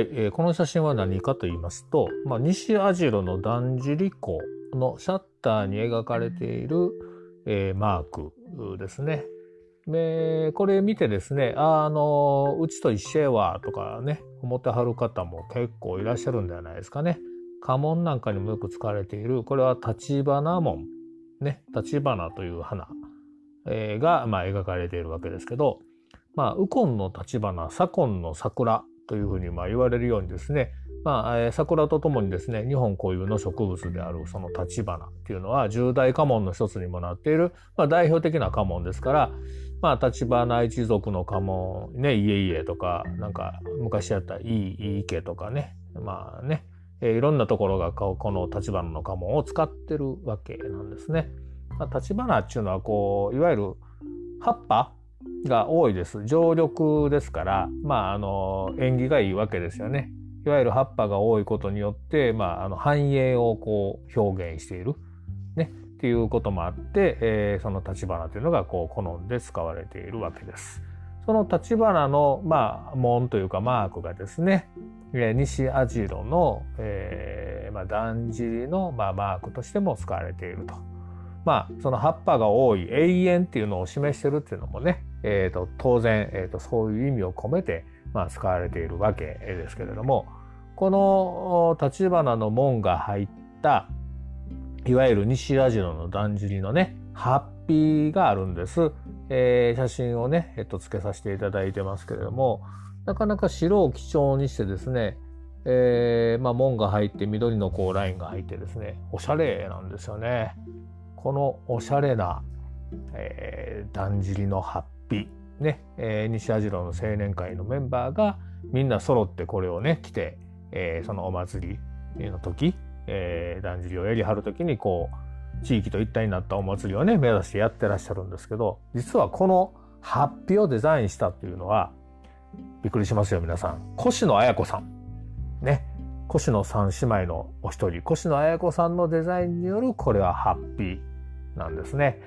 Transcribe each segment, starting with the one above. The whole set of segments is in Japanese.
はい、えーこの写真は何かと言いますと、まあ、西網代のだんじり湖のシャッターに描かれている、えーマークですね。で、これ見てですね、ああの、うちと一緒やわとかね、思ってはる方も結構いらっしゃるんではないですかね。家紋なんかにもよく使われている、これは立花紋。ね、立花という花、えーが、まあ、描かれているわけですけど、まあ、ウコンの立花、左近の桜というふうにまあ言われるようにですね、まあ、桜とともにですね、日本固有の植物であるその立花っていうのは重大家紋の一つにもなっている、まあ、代表的な家紋ですから、まあ、立花一族の家紋、ね、家々とか、なんか昔やったいい、家とかね、まあね、いろんなところがこの立花の家紋を使ってるわけなんですね。まあ、立花っていうのはこう、いわゆる葉っぱが多いです。常緑ですから、まあ、あの、縁起がいいわけですよね。いわゆる葉っぱが多いことによって、まあ、あの、繁栄をこう、表現している。ね。っていうこともあって、えーその立花というのがこう、好んで使われているわけです。その立花の、まあ、門というかマークがですね、えー西網代の、えーまあ、だんじりの、まあ、マークとしても使われていると。まあ、その葉っぱが多い永遠っていうのを示してるっていうのもね、えー、と当然、えー、とそういう意味を込めて、まあ、使われているわけですけれどもこの立花の門が入ったいわゆる西網代のだんじりのねハッピーがあるんです、えー写真をね、えっと付けさせていただいてますけれどもなかなか白を基調にしてですねえーまあ、門が入って緑のこうラインが入ってですねおしゃれなんですよね。このおしゃれな、えーだんじりのハッピー、ねえー西網代の青年会のメンバーがみんな揃ってこれをね着て、えーそのお祭りの時、えーだんじりをやりはる時にこう地域と一体になったお祭りをね目指してやってらっしゃるんですけど実はこのハッピーをデザインしたっていうのはびっくりしますよ皆さん。越野綾子さん。ね。越野三姉妹のお一人。越野綾子さんのデザインによるこれはハッピーなんですね。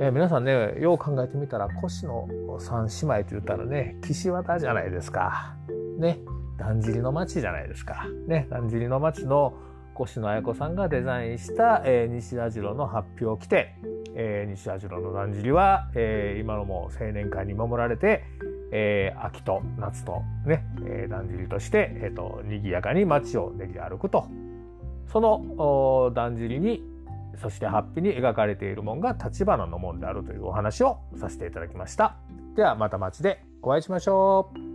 えー皆さんねよう考えてみたら越野三姉妹と言ったらね岸和田じゃないですか。ねだんじりの町じゃないですか。ねだんじりの町の越野綾子さんがデザインした、えー西網代の発表を着て、えー西網代のだんじりは、えー今のも青年会に守られて、えー秋と夏とね、えーだんじりとして、えー、と賑やかに街を練り歩くとそのだんじりにそしてハッピーに描かれている門が立花の門であるというお話をさせていただきました。ではまた街でお会いしましょう。